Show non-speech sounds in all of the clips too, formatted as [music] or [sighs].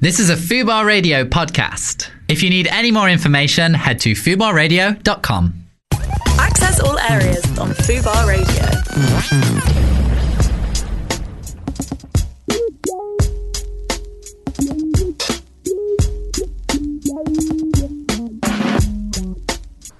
This is a Fubar Radio podcast. If you need any more information, head to fubarradio.com. Access all areas on Fubar Radio.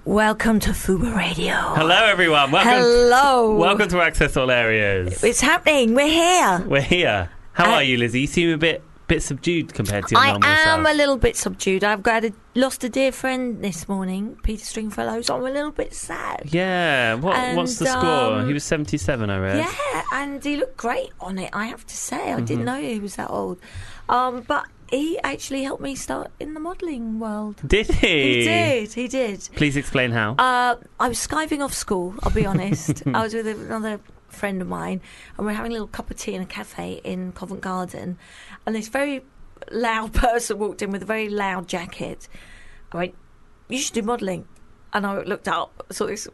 Welcome to Fubar Radio. Hello, everyone. Welcome. Hello. Welcome to Access All Areas. It's happening. We're here. We're here. How Uh, are you, Lizzie? You seem a bit bit subdued compared to your I normal am self. a little bit subdued. I've got a, lost a dear friend this morning, Peter Stringfellow, so I'm a little bit sad. yeah. What, what's the score? um, he was seventy-seven. I read. Yeah, and he looked great on it. I have to say, I Mm-hmm. didn't know he was that old. Um, but he actually helped me start in the modelling world. Did he? He did. He did. Please explain how. Uh, I was skiving off school. I'll be honest. [laughs] I was with another friend of mine, and we are having a little cup of tea in a cafe in Covent Garden, and this very loud [laughs] person walked in with a very loud jacket. I went, "You should do modelling," and I looked up, saw this.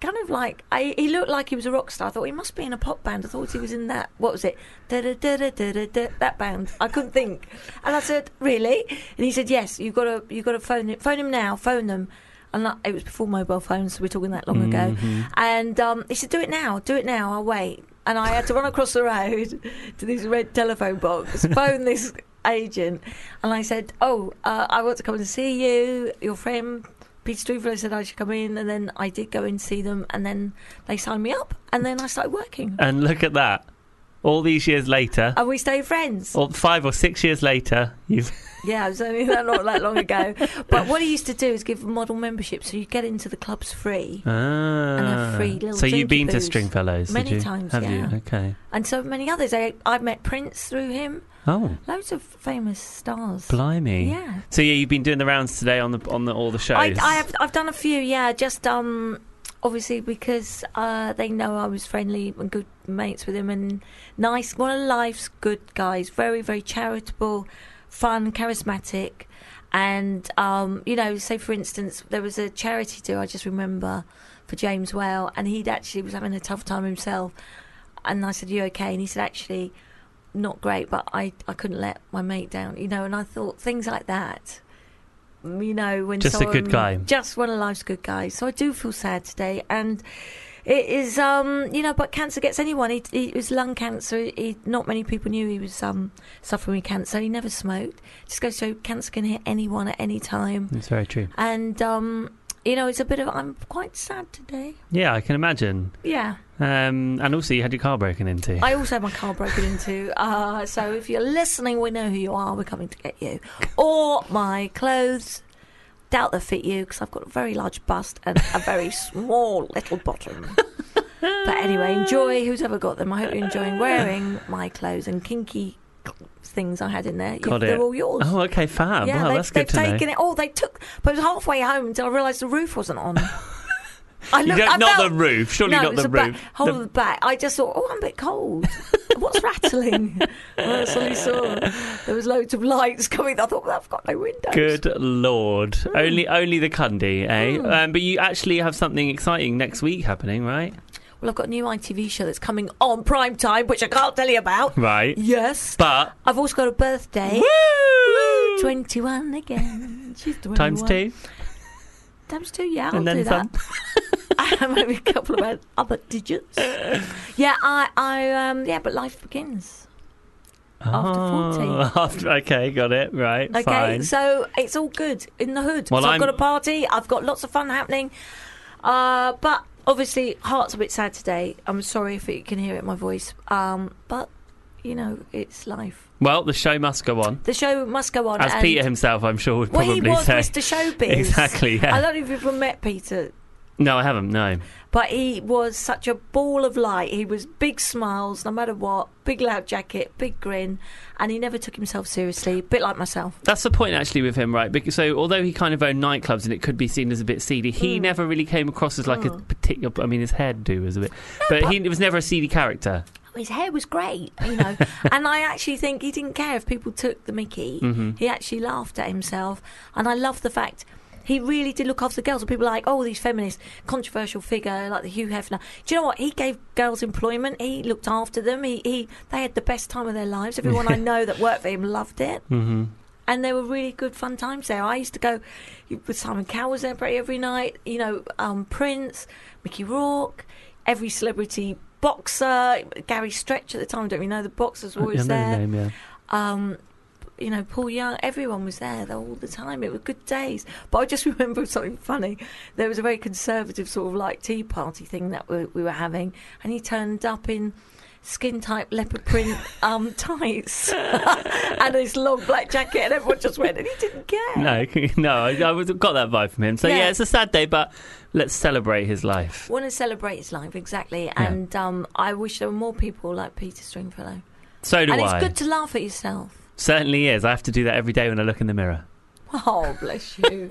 Kind of like I, he looked like he was a rock star. I thought he must be in a pop band. I thought he was in that. What was it? Da da da da da da da. That band. I couldn't think. And I said, "Really?" And he said, "Yes. You got to you got to phone him. Phone him now. Phone them." And it was before mobile phones, so we're talking that long ago. And um, he said, "Do it now. Do it now. I'll wait." And I had to run across the road [laughs] to this red telephone box, [laughs] phone this agent, and I said, "Oh, uh, I want to come and see you. Your friend Peter Stringfellow said I should come in, and then I did go and see them, and then they signed me up, and then I started working, and look at that. All these years later, and we stayed friends. or five or six years later, you've. [laughs] Yeah, it was only that not that long ago. But what he used to do is give model membership, so you get into the clubs free. Ah. have free little so you've been to. Stringfellows? Many times, Have yeah. you? Okay. and so many others. I, I met Prince through him. Oh, Loads of famous stars. blimey. Yeah. So yeah, you've been doing the rounds today on the on the all the shows. I, I have. I've done a few. Yeah, just um, obviously because uh, they know I was friendly and good mates with him and nice. One of life's good guys. Very, very charitable, fun, charismatic, and um, you know, say for instance, there was a charity do I just remember for James Whale, and he'd actually was having a tough time himself, and I said, "You okay?" And he said, "Actually." Not great, but I, I couldn't let my mate down, you know. And I thought things like that, you know, when Just a good guy. just one of life's good guys. So I do feel sad today, and it is, um, you know, but cancer gets anyone. He, he it was lung cancer. He, not many people knew he was um, suffering with cancer. He never smoked. Just goes to show cancer can hit anyone at any time, It's very true. and um, you know, it's a bit of. I'm quite sad today. Yeah, I can imagine. Yeah, Um, and also, you had your car broken into. I also had my car broken into. Uh, so if you're listening, we know who you are. We're coming to get you. Or my clothes. Doubt they fit you because I've got a very large bust and a very [laughs] small little bottom. but anyway, enjoy. Who's ever got them? I hope you're enjoying wearing my clothes and kinky things I had in there. You- they're all yours. Oh, okay, fab. yeah, wow, that's good they've to know. taken it. Oh, they took. But it was halfway home until I realised the roof wasn't on. [laughs] I You I not felt- the roof, surely no, not the back, roof. whole The- back. I just thought, oh, I'm a bit cold. [laughs] What's rattling? [laughs] well, that's all I saw. There was loads of lights coming. I thought, well, I've got no windows. Good lord! Hmm. Only, only the Cundy, eh? Um, but you actually have something exciting next week happening, right? Well, I've got a new ITV show that's coming on prime time, which I can't tell you about. Right. Yes. But I've also got a birthday. woo! 21 again. She's 21. times two, Times two, yeah, I'll and then do some. [laughs] that. Maybe a couple of other digits. Yeah, I, I, um, yeah, but life begins. After 40. Oh, [laughs] after- okay, got it. Right. Okay, fine. so it's all good in the hood. Well, so I've I'm- got a party. I've got lots of fun happening. Uh, but obviously, heart's a bit sad today. I'm sorry if you can hear it in my voice. Um, but you know, it's life. Well, the show must go on. The show must go on. As Peter himself, I'm sure, would well, probably he was say. Mr. Showbiz. [laughs] Exactly, yeah. I don't know if you've ever met Peter. No, I haven't. No. But he was such a ball of light. He was big smiles, no matter what, big loud jacket, big grin, and he never took himself seriously. A bit like myself. That's the point, actually, with him, right? Because so, although he kind of owned nightclubs and it could be seen as a bit seedy, he Mm. never really came across as like a Mm. particular. I mean, his hairdo was a bit, but he was never a seedy character. His hair was great, you know, [laughs] and I actually think he didn't care if people took the Mickey. hmm He actually laughed at himself, and I love the fact he really did look after the girls. And people are like, oh, these feminists, controversial figure like the Hugh Hefner. Do you know what? He gave girls employment. He looked after them. He, he they had the best time of their lives. Everyone I [laughs] know that worked for him loved it. hmm and there were really good fun times there. I used to go with Simon Cowell was there pretty every night. You know, um, Prince, Mickey Rourke, every celebrity boxer, Gary Stretch at the time. I don't really know the boxers were always I know there. name, yeah. Um, you know, Paul Young, everyone was there all the time. It were good days. But I just [laughs] remember something funny. There was a very conservative sort of like tea party thing that we, we were having, and he turned up in skin type leopard print um, [laughs] tights [laughs] and his long black jacket, and everyone just went, and he didn't care. No, [laughs] no, I, I got that vibe from him. So yeah. Yeah. it's a sad day, but let's celebrate his life. Want to celebrate his life exactly, and um, I wish there were more people like Peter Stringfellow. So do and I. it's good to laugh at yourself. Certainly is. I have to do that every day when I look in the mirror. Oh, bless you.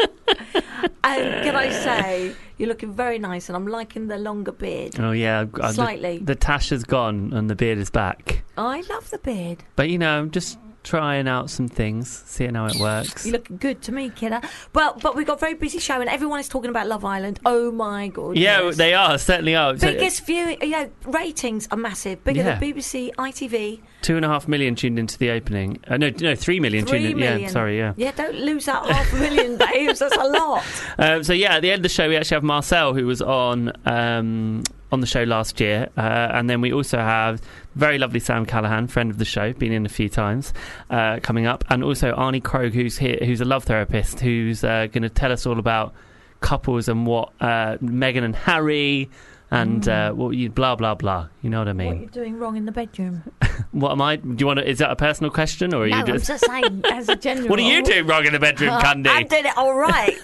[laughs] and can I say, you're looking very nice, and I'm liking the longer beard. Oh yeah, Slightly. The, the tash has gone and the beard is back. I love the beard. But you know, I'm just trying out some things, seeing how it works. You're looking good to me, kidder. Well, but we've got a very busy show, and everyone is talking about Love Island. Oh my god! yeah, yes. they are certainly are. So, Biggest viewing, you know, ratings are massive. Bigger Yeah. than BBC, ITV. two and a half million tuned into the opening. Uh, no, no, three million Three tuned in. Yeah, sorry, yeah. Yeah, don't lose that half a million, [laughs] babes. That's a lot. Um, so yeah, at the end of the show, we actually have Marcel, who was on um, on the show last year, uh, and then we also have very lovely Sam Callahan, friend of the show, been in a few times, uh, coming up, and also Arnie Krogh, who's here, who's a love therapist, who's uh, going to tell us all about couples and what uh, Meghan and Harry. And uh, what you blah blah blah, you know what I mean? What you're you doing wrong in the bedroom? [laughs] What am I? Do you want to? Is that a personal question, or are no, you I'm just? just saying, as a [laughs] general. What are you doing wrong in the bedroom, [laughs] Uh, Cundy? I'm doing it all right.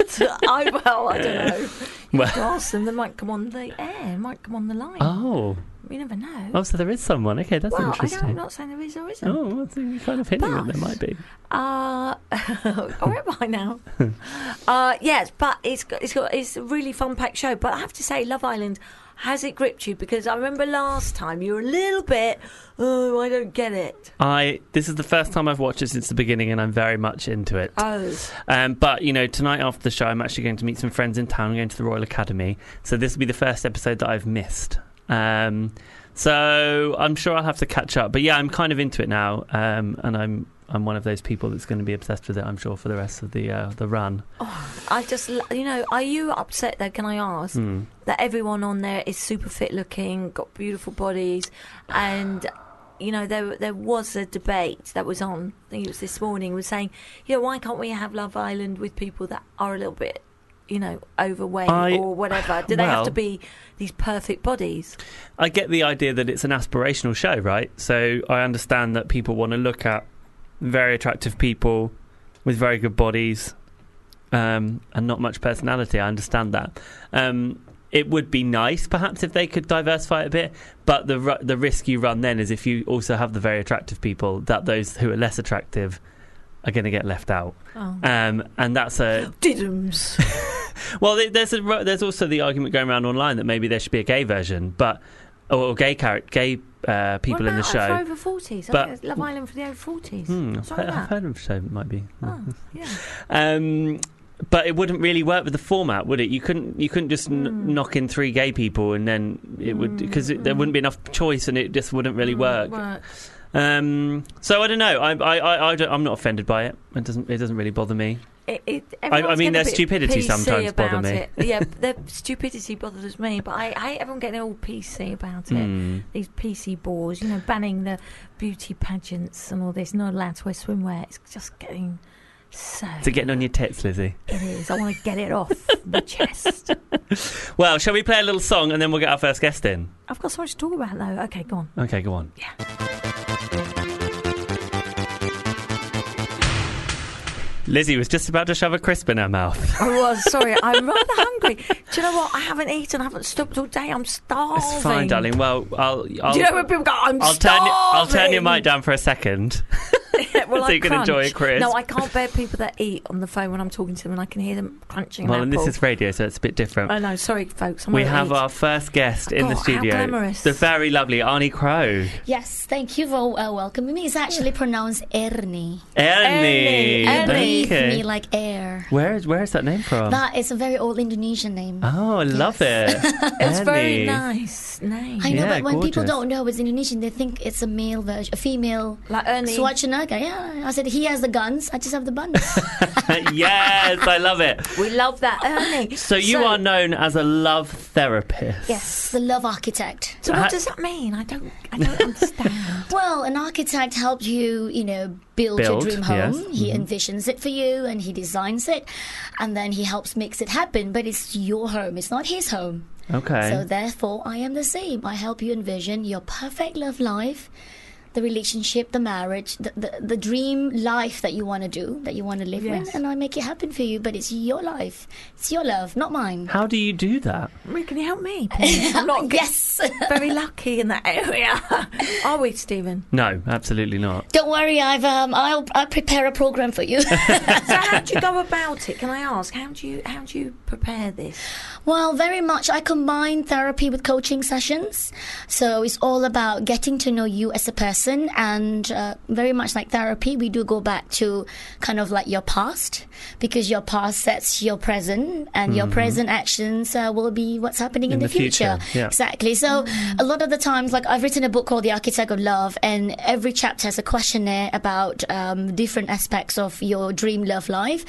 I well, I don't know. You Well- have to ask them. They might come on the air. Might come on the line. oh, You never know. oh, so there is someone. Okay, that's well, interesting. don't, I'm not saying there is or isn't. Oh, so you're kind of hinting that there might be. Uh, [laughs] or am I now? [laughs] uh, yes, but it's got, it's got it's a really fun packed show. But I have to say, Love Island has it gripped you because I remember last time you were a little bit. Oh, I don't get it. I this is the first time I've watched it since the beginning, and I'm very much into it. Oh, Um, but you know, tonight after the show, I'm actually going to meet some friends in town. I'm going to the Royal Academy, so this will be the first episode that I've missed. Um, so I'm sure I'll have to catch up. But yeah, I'm kind of into it now, um, and I'm I'm one of those people that's going to be obsessed with it. I'm sure for the rest of the uh, the run. I just you know, are you upset though? Can I ask Hmm. that everyone on there is super fit looking, got beautiful bodies, and. You know, there there was a debate that was on. I think it was this morning. Was saying, you know, why can't we have Love Island with people that are a little bit, you know, overweight I- or whatever? Do they have to be these perfect bodies? I get the idea that it's an aspirational show, right? So I understand that people want to look at very attractive people with very good bodies um, and not much personality. I understand that. Um, it would be nice, perhaps, if they could diversify it a bit. But the the risk you run then is if you also have the very attractive people, that those who are less attractive are going to get left out. Oh. Um, and that's a [gasps] Diddums. [laughs] well, there's a, there's also the argument going around online that maybe there should be a gay version, but or gay character, gay uh, people in the show. For over forties, But- Love Island for the over forties. Hmm, I've, heard, I've heard of show that might be. Oh, yeah. Um, but it wouldn't really work with the format, would it? You couldn't you couldn't just Hmm. n- knock in three gay people and then it would because there wouldn't be enough choice and it just wouldn't really Mm, work. work. Um, so I don't know. I I, I, I I'm not offended by it. It doesn't it doesn't really bother me. It, it, I everyone's mean, their stupidity PC sometimes bother me. It. Yeah, their stupidity bothers me, but I, I hate everyone getting all PC about it. Hmm. These PC bores, you know, banning the beauty pageants and all this, not allowed to wear swimwear. It's just getting so. To getting on your tits, Lizzie. It is. I want to get it off my chest. [laughs] Well, shall we play a little song and then we'll get our first guest in? I've got so much to talk about though. Okay, go on. Okay, go on. Lizzie was just about to shove a crisp in her mouth. I was sorry. I'm [laughs] rather hungry. Do you know what? I haven't eaten. I haven't stopped all day. I'm starving. It's fine, darling. Well, I'll. I'll Do you know when people go? I'm I'll turn, starving. you, I'll turn your mic down for a second. [laughs] [laughs] well, so I you can enjoy crunch. a crisp. No, I can't bear people that eat on the phone when I'm talking to them, and I can hear them crunching. well, an and this is radio, so it's a bit different. I know. Sorry, folks. I'm we have eat. our first guest in the God, how studio. glamorous. The very lovely Arnie Krogh. Yes, thank you for uh, welcoming me. It's actually [sighs] pronounced Ernie. Ernie. Ernie. Breathe Okay. me like air. Where is where is that name from? That is a very old Indonesian name. oh, I love it. [laughs] It's very Ernie. nice name. I know, Yeah, but when people don't know it's Indonesian, they think it's a male version, a female Like Ernie. Schwarzenegger. Yeah. I said, he has the guns. I just have the buns. [laughs] yes, I love it. We love that, Ernie. So you are known as a love therapist. yes, the love architect. So Ha- what does that mean? I don't. I don't [laughs] understand. Well, an architect helps you, you know, build, Build, your dream home. yes. Mm-hmm. He envisions it for you and he designs it, and then he helps makes it happen. But it's your home. It's not his home. Okay. So therefore, I am the same. I help you envision your perfect love life, the relationship, the marriage, the the, the dream life that you want to do, that you want to live Yes. with, and I make it happen for you. But it's your life. It's your love, not mine. How do you do that? Marie, Can you help me? [laughs] please? I'm not yes. very lucky in that area. [laughs] Are we, Stephen? No, absolutely not. Don't worry. I've um. I'll I'll prepare a program for you. So [laughs] how do you go about it? Can I ask? How do you how do you prepare this? Well, very much. I combine therapy with coaching sessions. So it's all about getting to know you as a person, and uh, very much like therapy, we do go back to kind of like your past because your past sets your present, and your present actions uh, will be what's happening in, In the, the future, yeah. Exactly. So a lot of the times, like I've written a book called The Architect of Love, and every chapter has a questionnaire about um, different aspects of your dream love life.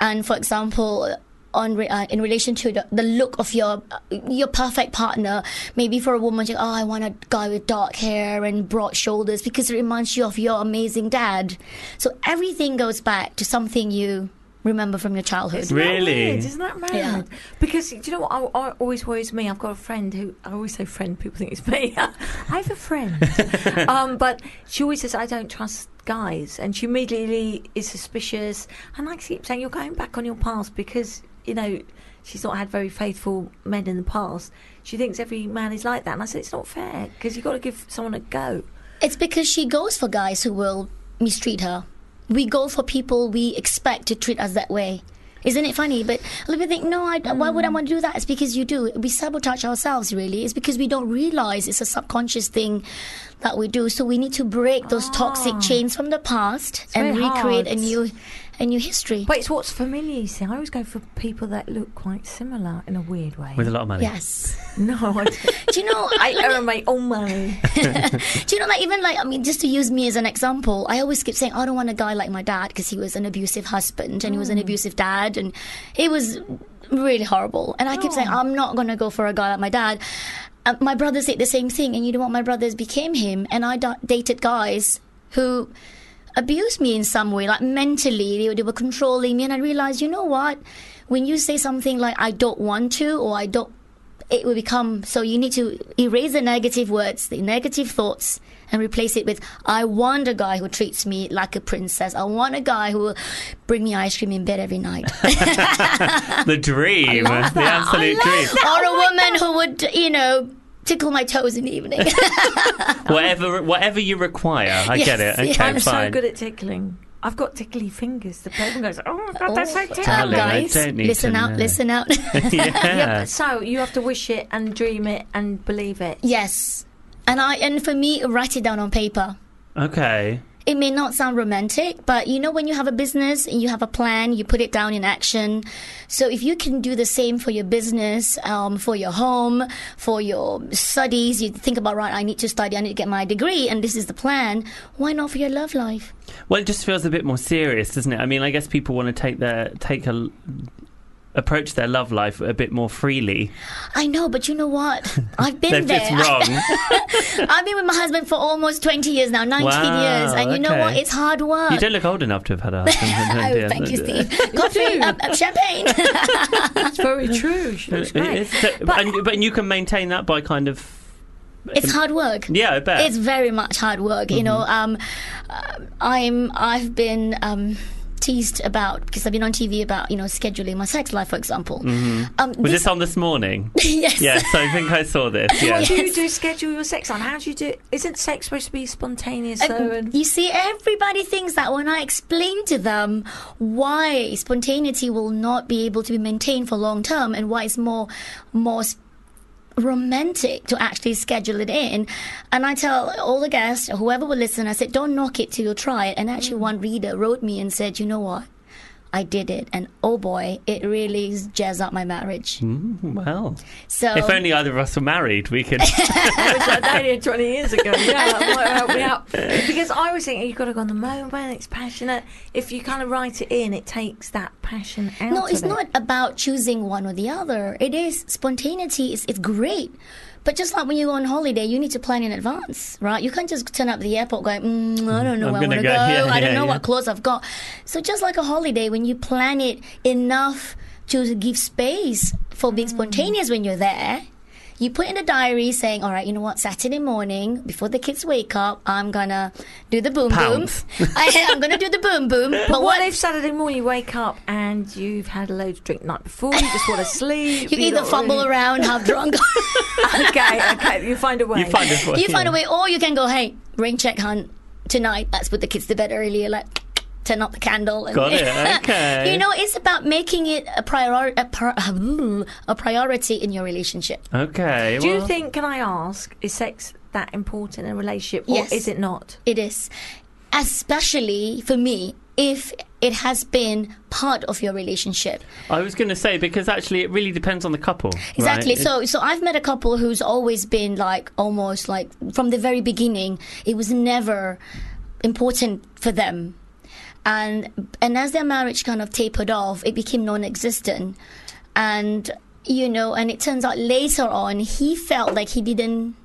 And for example, on re- uh, in relation to the, the look of your your perfect partner, maybe for a woman, you oh, I want a guy with dark hair and broad shoulders because it reminds you of your amazing dad. So everything goes back to something you remember from your childhood. Isn't Really? weird? Isn't that mad? Yeah. Because do you know what I, I always worries me? I've got a friend who I always say friend. People think it's me. [laughs] I have a friend, [laughs] um, but she always says I don't trust guys, and she immediately is suspicious. And I keep saying you're going back on your past because you know she's not had very faithful men in the past. She thinks every man is like that, and I said it's not fair because you've got to give someone a go. It's because she goes for guys who will mistreat her. We go for people we expect to treat us that way. Isn't it funny? But a of people think, no, I, why would I want to do that? It's because you do. We sabotage ourselves, really. It's because we don't realize it's a subconscious thing that we do. So we need to break those toxic ah. chains from the past and very recreate a new, a new history. But it's what's familiar. You see, I always go for people that look quite similar in a weird way. With a lot of money. yes. [laughs] no, I don't. [laughs] Do you know? I earn my own money. [laughs] Do you know, like, even like, I mean, just to use me as an example, I always keep saying, I don't want a guy like my dad because he was an abusive husband and he was an abusive dad and he was really horrible. And I keep saying, I'm not going to go for a guy like my dad. Uh, my brothers did the same thing, and you know what? My brothers became him, and I da- dated guys who abused me in some way, like mentally. They, they were controlling me, and I realized, you know what? When you say something like "I don't want to" or "I don't," it will become so. You need to erase the negative words, the negative thoughts, and replace it with "I want a guy who treats me like a princess. I want a guy who will bring me ice cream in bed every night." [laughs] [laughs] The dream. The absolute dream. or a woman who would, you know, tickle my toes in the evening. [laughs] Whatever whatever you require. I get it. Yes, Okay, yes. I'm so good at tickling. I've got tickly fingers. The person goes, "Oh my god, that's so tickly." Darling, I guys, don't need listen to out, know. listen out. [laughs] [laughs] yeah. Yeah, so you have to wish it and dream it and believe it. yes. And I and for me, write it down on paper. Okay. It may not sound romantic, but you know when you have a business and you have a plan, you put it down in action. So if you can do the same for your business, um, for your home, for your studies, you think about right, I need to study, I need to get my degree, and this is the plan. Why not for your love life? Well, it just feels a bit more serious, doesn't it? I mean, I guess people want to take their take a approach their love life a bit more freely. I know, but you know what? [laughs] I've been They've there. just wrong. [laughs] [laughs] I've been with my husband for almost 20 years now, 19 Wow, years. And you know what? It's hard work. you don't look old enough to have had a husband. oh, thank you, Steve. Coffee, um, um, champagne. That's very true. She looks great. It's- so- But- and, but you can maintain that by kind of it's hard work. yeah, I bet. It's very much hard work. You know, um, uh, I'm I've been um, teased about because I've been on TV about you know scheduling my sex life, for example. Um, Was this on this morning? [laughs] yes. yes, I think I saw this. [laughs] What do you do? Schedule your sex on? How do you do? Isn't sex supposed to be spontaneous? Uh, though? And You see, everybody thinks that when I explain to them why spontaneity will not be able to be maintained for long term and why it's more more s- romantic to actually schedule it in, and I tell all the guests, whoever will listen, I said, don't knock it till you try it. And actually, mm. one reader wrote me and said, you know what? I did it, and oh boy, it really jazzed up my marriage. Mm, well, So if only either of us were married, we could. [laughs] [laughs] I was like 20 years ago. Yeah, that might help me out. Because I was thinking you've got to go on the moment when it's passionate. If you kind of write it in, it takes that passion out. No, it's of it. not about choosing one or the other. It is spontaneity. It's, it's great. But just like when you go on holiday, you need to plan in advance, right? You can't just turn up at the airport going, mm, I don't know I'm where I want to go." go. [laughs] Yeah, I don't yeah, know yeah. what clothes I've got. So just like a holiday, when you plan it enough to give space for being spontaneous when you're there, you put in a diary saying, all right, you know what, Saturday morning, before the kids wake up, I'm going to do the boom Pounce. boom. [laughs] I, I'm going to do the boom boom. But, But what what if Saturday morning you wake up and you've had a load of drink the night before, you just want to [laughs] sleep? you either fumble really- around, half drunk. [laughs] okay, okay, you find a way. you find a way. you find yeah. a way, or you can go, hey, rain check hunt tonight. Let's put the kids to bed earlier. Like, turn up the candle. And, Got it, [laughs] okay. you know, it's about making it a prior a, pri- [laughs] a priority in your relationship. Okay. Do you think? Can I ask? Is sex that important in a relationship, or Yes. is it not? It is, especially for me, if it has been part of your relationship. I was going to say because actually it really depends on the couple. Exactly. right? So, so I've met a couple who's always been like almost like from the very beginning. It was never important for them, and and as their marriage kind of tapered off, it became non-existent, and you know, and it turns out later on he felt like he didn't.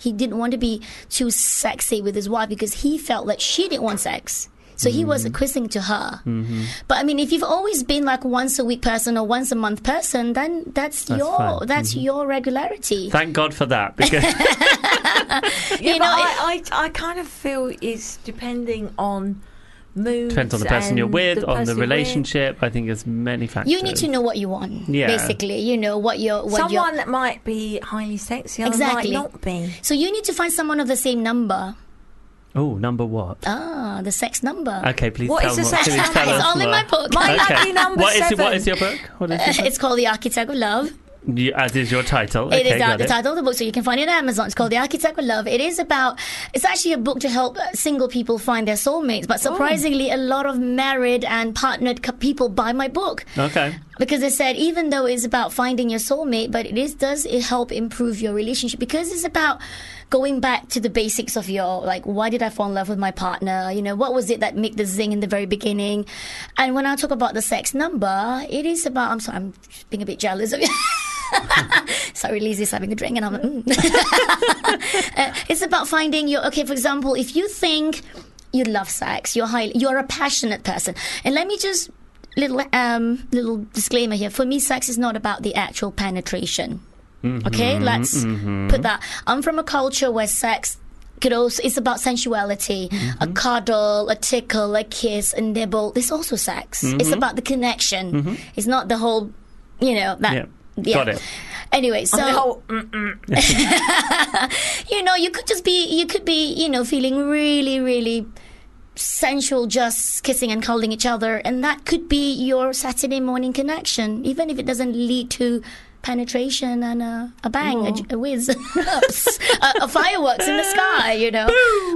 He didn't want to be too sexy with his wife because he felt like she didn't want sex. So he was mm-hmm. quizzing to her. Mm-hmm. But I mean, if you've always been like once a week person or once a month person, then that's, That's your fine. that's mm-hmm. your regularity. Thank God for that because [laughs] [laughs] Yeah, You but know, I, I, I kind of feel it's depending on mood. depends on the person you're with, on the person you're with. relationship. I think there's many factors. you need to know what you want. Yeah. Basically, you know what you're what you're. Someone that might be highly sexy, Exactly. might not be. So you need to find someone of the same number. Oh, number what? Ah, the sex number. Okay, please What tell is the sex please number? tell it's us all in my book. My Okay. lucky number What is it- seven. what is your book? What is it? it's called The Architect of Love. You, as is your title. It is okay, the, got the it. title of the book, so you can find it on Amazon. It's called The Architect of Love. It is about, it's actually a book to help uh, single people find their soulmates, Oh. but surprisingly, a lot of married and partnered people buy my book. Okay. Because I said, even though it's about finding your soulmate, but it is does it help improve your relationship because it's about going back to the basics of your like, why did I fall in love with my partner? You know, what was it that made the zing in the very beginning? And when I talk about the sex number, it is about. I'm sorry, I'm being a bit jealous of you. [laughs] [laughs] sorry, Lizzie's having a drink, and I'm. like, mm. [laughs] Uh, it's about finding your okay. For example, if you think you love sex, you're highly, you're a passionate person, and let me just little um little disclaimer here. For me, sex is not about the actual penetration. Okay, let's put that. I'm from a culture where sex could also it's about sensuality. A cuddle, a tickle, a kiss, a nibble. It's also sex. It's about the connection. It's not the whole, you know that. Yeah. Got it. Anyway, so The whole, mm, you know, you could just be, you could be, you know, feeling really, really sensual, just kissing and holding each other, and that could be your Saturday morning connection, even if it doesn't lead to penetration and a, a bang, a, a whiz, [laughs] a, a fireworks in the sky, you know.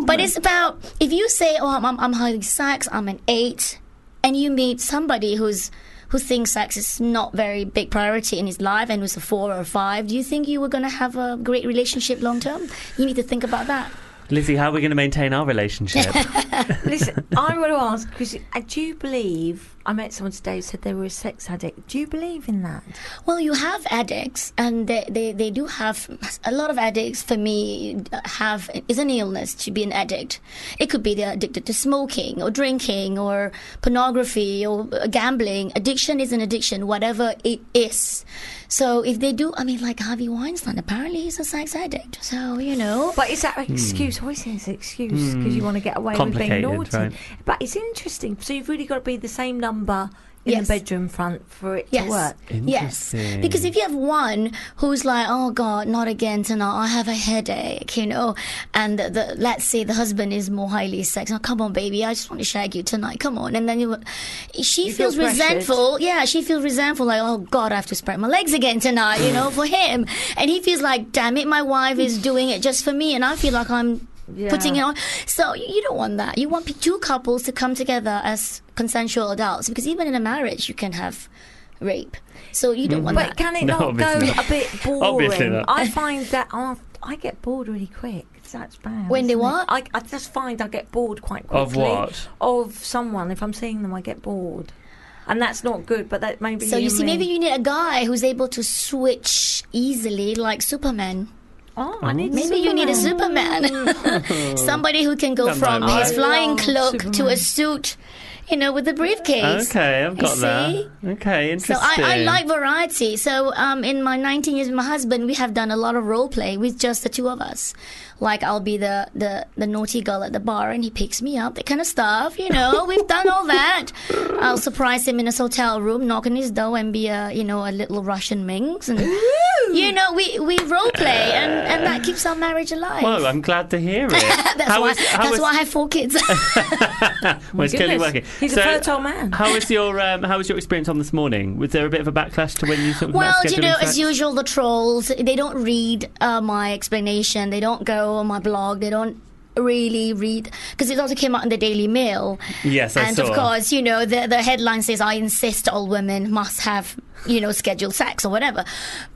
But it's about if you say, "Oh, I'm, I'm, I'm highly sex, I'm an eight, and you meet somebody who's who thinks sex is not very big priority in his life and was a four or a five, do you think you were going to have a great relationship long term? You need to think about that. Lizzie, how are we going to maintain our relationship? [laughs] [laughs] Listen, I want to ask because I do believe? I met someone today who said they were a sex addict. Do you believe in that? Well, you have addicts, and they, they, they do have a lot of addicts. For me, have is an illness to be an addict. It could be they're addicted to smoking or drinking or pornography or gambling. Addiction is an addiction, whatever it is. So if they do, I mean, like Harvey Weinstein, apparently he's a sex addict. So you know, But is that an hmm. excuse? Always say an excuse because you hmm. want to get away with being Complicated, naughty. right. But it's interesting. So you've really got to be the same number in Yes. the bedroom front for it Yes. to work. Yes. Because if you have one who's like, oh God, not again tonight, I have a headache, you know, and the, the let's say the husband is more highly sexual, oh, come on, baby, I just want to shag you tonight, come on. And then you, she You feels pressured. resentful. Yeah, she feels resentful, like, oh God, I have to spread my legs again tonight, you know, for him. And he feels like, damn it, my wife is doing it just for me. And I feel like I'm Yeah. putting it on. So you you don't want that. You want two couples to come together as consensual adults because even in a marriage you can have rape. So you don't want But that. But can it No, not go not. a bit [laughs] boring? I find that I get bored really quick. That's bad. When they what? I, I just find I get bored quite quickly. Of what? Of someone. If I'm seeing them, I get bored. And that's not good, but that maybe So you see, and maybe you need a guy who's able to switch easily, like Superman. Oh, I need Maybe you need a Superman. Superman, [laughs] somebody who can go That from might his work. flying Love cloak to a suit, you know, with a briefcase. Okay, I've You got that. see? Okay, So interesting. I, I like variety. So um, in my 19 years with my husband, we have done a lot of role play with just the two of us. Like I'll be the, the, the naughty girl at the bar and he picks me up, that kind of stuff. You know, we've done all that. I'll surprise him in his hotel room, knock on his door and be a you know a little Russian minx, and you know we, we role play and, and that keeps our marriage alive. Well, I'm glad to hear it. [laughs] that's how why is- how that's is- why I have four kids. [laughs] well, [laughs] it's clearly working. He's a fertile man. How was your um, How was your experience on this morning? Was there a bit of a backlash to when you talked Well, you know, scheduling as usual, the trolls, they don't read uh, my explanation. They don't go on my blog. They don't really read because it also came out in the Daily Mail. Yes, I and saw. of course, you know, the the headline says, "I insist all women must have." You know, scheduled sex or whatever.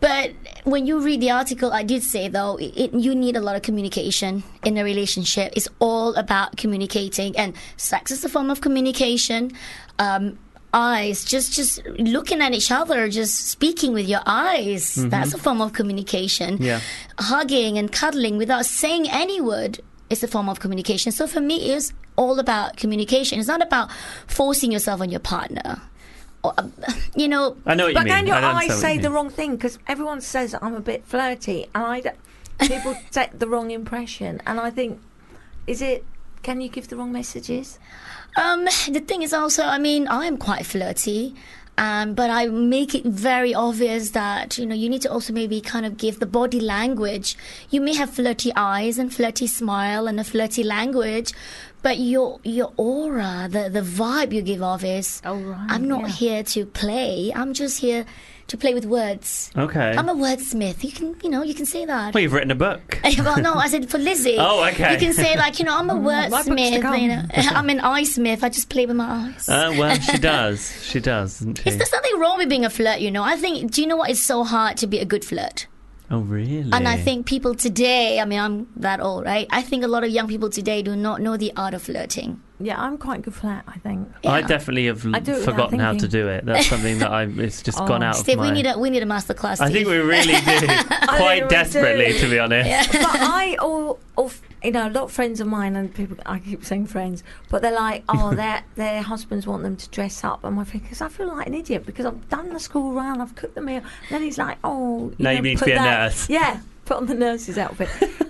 But when you read the article, I did say though, it- you need a lot of communication in a relationship. It's all about communicating, and sex is a form of communication. Um, eyes just just looking at each other just speaking with your eyes that's a form of communication Yeah. hugging and cuddling without saying any word is a form of communication so for me it's all about communication it's not about forcing yourself on your partner or, uh, [sighs] you know I know what you But mean. can your eyes say you the wrong thing? Because everyone says I'm a bit flirty, and I [laughs] people take the wrong impression. And I think, is it? Can you give the wrong messages? Um, the thing is also, I mean, I am quite flirty. Um, but I make it very obvious that you know you need to also maybe kind of give the body language. You may have flirty eyes and flirty smile and a flirty language, but your your aura, the the vibe you give off is, Oh, right, I'm not yeah. here to play. I'm just here to play with words. Okay. I'm a wordsmith. You can you know you can say that. well, you've written a book. [laughs] well, no, I said for Lizzie. [laughs] Oh, okay. You can say like, you know, I'm a [laughs] my book's to wordsmith. come. You know, I'm an eye smith. I just play with my eyes. Uh, well, she does. She does, doesn't she? Is there something wrong with being a flirt, you know. I think. Do you know what? It's so hard to be a good flirt, oh, really? and I think people today. I mean, I'm that old, right? I think a lot of young people today do not know the art of flirting. Yeah, I'm quite good for that. I think. I definitely have I do it without forgotten how to thinking. do it. That's something that I it's just [laughs] Oh, gone out Steve, of my. we need a we need a masterclass. I think we really do, [laughs] quite we desperately, do. to be honest. but [laughs] I, or, or, you know, a lot of friends of mine and people. I keep saying friends, but they're like, oh, their their husbands want them to dress up, and my friend, because I feel like an idiot because I've done the school run, I've cooked the meal. And then he's like, oh, you Now you need to put be a that- nurse. Yeah, put on the nurse's outfit,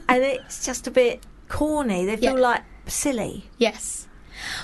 and it's just a bit corny. They feel Yeah. like silly. Yes.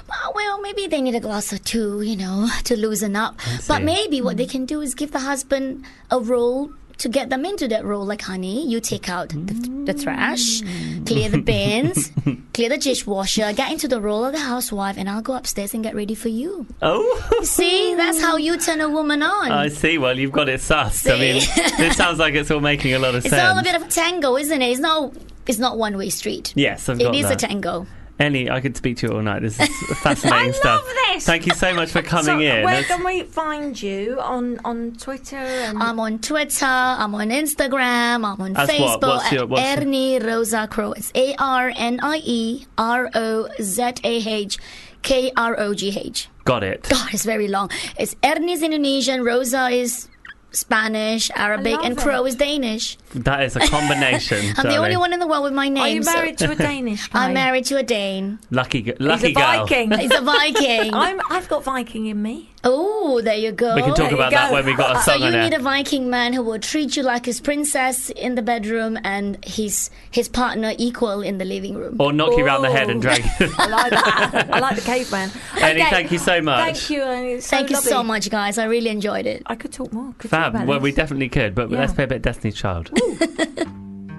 Well, ah, well, maybe they need a glass or two, you know, [laughs] to loosen up. But maybe what they hmm. can do is give the husband a role to get them into that role. Like, honey, you take out the, the trash, hmm. clear the bins, [laughs] clear the dishwasher, get into the role of the housewife, and I'll go upstairs and get ready for you. Oh, See, that's how you turn a woman on. I see. Well, you've got it sussed. I mean, [laughs] this sounds like it's all making a lot of it's sense. It's all a bit of a tango, isn't it? It's not. It's not one way street. yes, I've got is that. a tango. Any, I could speak to you all night. This is [laughs] fascinating I stuff. love this. Thank you so much for coming so, in. where That's- can we find you on on Twitter? And I'm on Twitter. I'm on Instagram. I'm on As what? Facebook. What's your- what's Ernie Rozah Krogh. It's A R N I E R O Z A H K R O G H. got it. God, it's very long. It's Ernie's Indonesian. Rozah is Spanish, Arabic, and it. Krogh is Danish. That is a combination. [laughs] I'm the only one in the world with my name. are you so- married to a [laughs] Danish guy? I'm married to a Dane. Lucky, g- lucky He's a girl. Viking. He's a Viking. [laughs] I'm, I've got Viking in me. oh, there you go. We can talk There about that go. when we got a So song you on need there. a Viking man who will treat you like his princess in the bedroom and his his partner equal in the living room. Or knock you round the head and drag you. I like that. I like the caveman. Annie, Okay. thank you so much. Thank you. Annie. It's so Thank you so much, guys. I really enjoyed it. I could talk more. Could talk Fab. about Well, we definitely could, but Yeah. let's play a bit of Destiny's Child.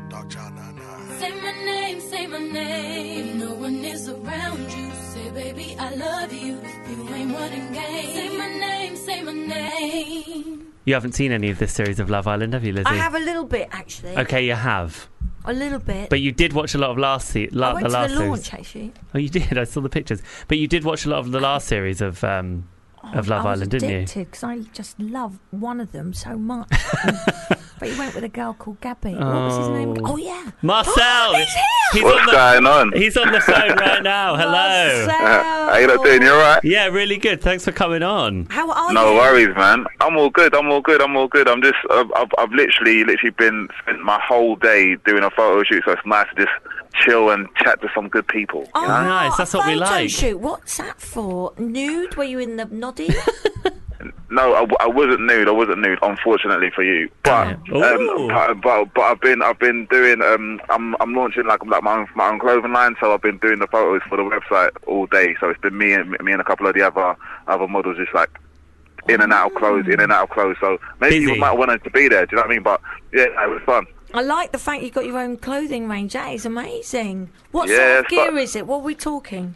Dog Child 99. Say my name, say my name. No one is around you. Say, baby, I love you. You ain't running game. Say my name, say my name. You haven't seen any of this series of Love Island, have you, Lizzie? I have a little bit actually. Okay, you have. A little bit. But you did watch a lot of last se- la- I went the to last the series. actually. Oh, you did. I saw the pictures. But you did watch a lot of the last series of um, of Love Oh, I was Island, didn't you? because I just love one of them so much. [laughs] but he went with a girl called Gabby. What was his name? Oh. Oh yeah, Marcel. Oh, he's here! He's What's on the going on? he's on the phone right now. Hello. Marcel. How you lot doing? You alright? Yeah, really good. Thanks for coming on. How are No you? No worries, man. I'm all good. I'm all good. I'm all good. I'm just. I've, I've, I've literally, literally been spent my whole day doing a photo shoot, so it's nice to just chill and chat to some good people. Oh, You know? Nice, that's a what we like. Shoot. What's that for? Nude? Were you in the noddy? [laughs] No, I, I wasn't nude. I wasn't nude, unfortunately for you. But um, but, but but I've been I've been doing um I'm I'm launching like like my own my own clothing line, so I've been doing the photos for the website all day. So it's been me and me and a couple of the other other models just like in and out of clothes, in and out of clothes. So maybe Busy. you might want to be there. Do you know what I mean? But yeah, it was fun. I like the fact you've got your own clothing range. That is amazing. What Yeah, sort of gear like- is it? What are we talking?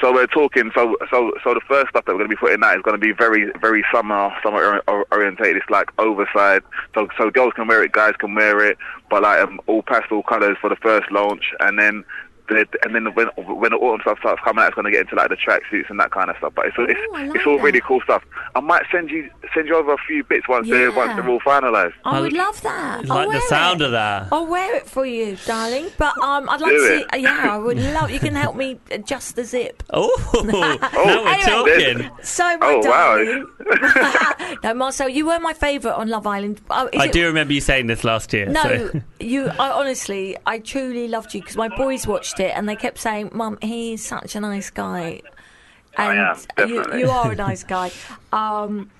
So we're talking. So so so the first stuff that we're going to be putting out is going to be very very summer summer or- orientated. It's like oversized. So so girls can wear it, guys can wear it, but like um, all pastel colours for the first launch, and then. The, and then when when the autumn stuff starts coming out, it's going to get into like the tracksuits and that kind of stuff. But it's it's, Ooh, I like it's all really cool stuff. I might send you send you over a few bits once they're once they're all finalised. I I would love that. Like I'll the sound it. of that. I'll wear it for you, darling. But um, I'd like Do to see. it. uh, Yeah, I would [laughs] love. You can help me adjust the zip. [laughs] Oh, [laughs] now we're Anyway. talking. So, my Oh, wow. darling. no, Marcel, you were my favourite on Love Island. Uh, I it- do remember you saying this last year. No, so- you. I honestly, I truly loved you because my boys watched it and they kept saying, "Mum, he's such a nice guy," I and am, you, you are a nice [laughs] guy. Um,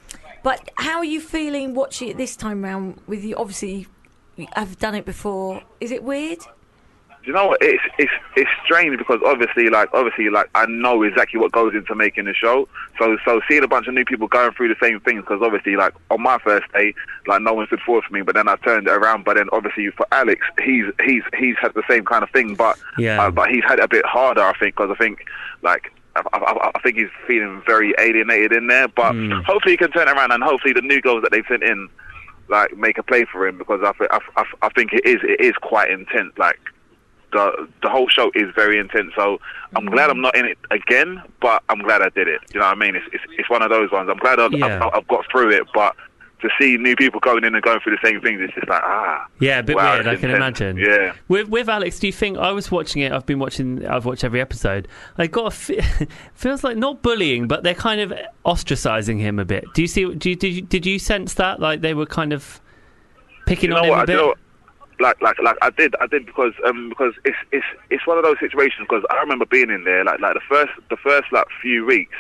but how are you feeling watching it this time round? With you, obviously, I've done it before. Is it weird? You know what? It's it's it's strange because obviously, like obviously, like I know exactly what goes into making the show. So so seeing a bunch of new people going through the same things because obviously, like on my first day, like no one stood forward for me, but then I turned it around. But then obviously for Alex, he's he's he's had the same kind of thing, but Yeah. uh, but he's had it a bit harder, I think, because I think like. I, I, I think he's feeling very alienated in there, but hopefully he can turn around, and hopefully the new girls that they've sent in, like make a play for him because I, I, I, I think it is it is quite intense. Like the the whole show is very intense. So I'm glad I'm not in it again, but I'm glad I did it. You know what I mean? It's it's, it's one of those ones. I'm glad I've, Yeah. I've, I've got through it, but to see new people going in and going through the same things, it's just like ah. Yeah, a bit wow, weird. I can intense. imagine. Yeah. With with Alex, do you think I was watching it? I've been watching. I've watched every episode. I got a fe- [laughs] feels like not bullying, but they're kind of ostracizing him a bit. Do you see? Do you, did you did you sense that? Like they were kind of picking you on know him what? a I bit. Do know what- like, like, like I did, I did because, um, because it's, it's, it's one of those situations. Because I remember being in there, like, like the first, the first like few weeks.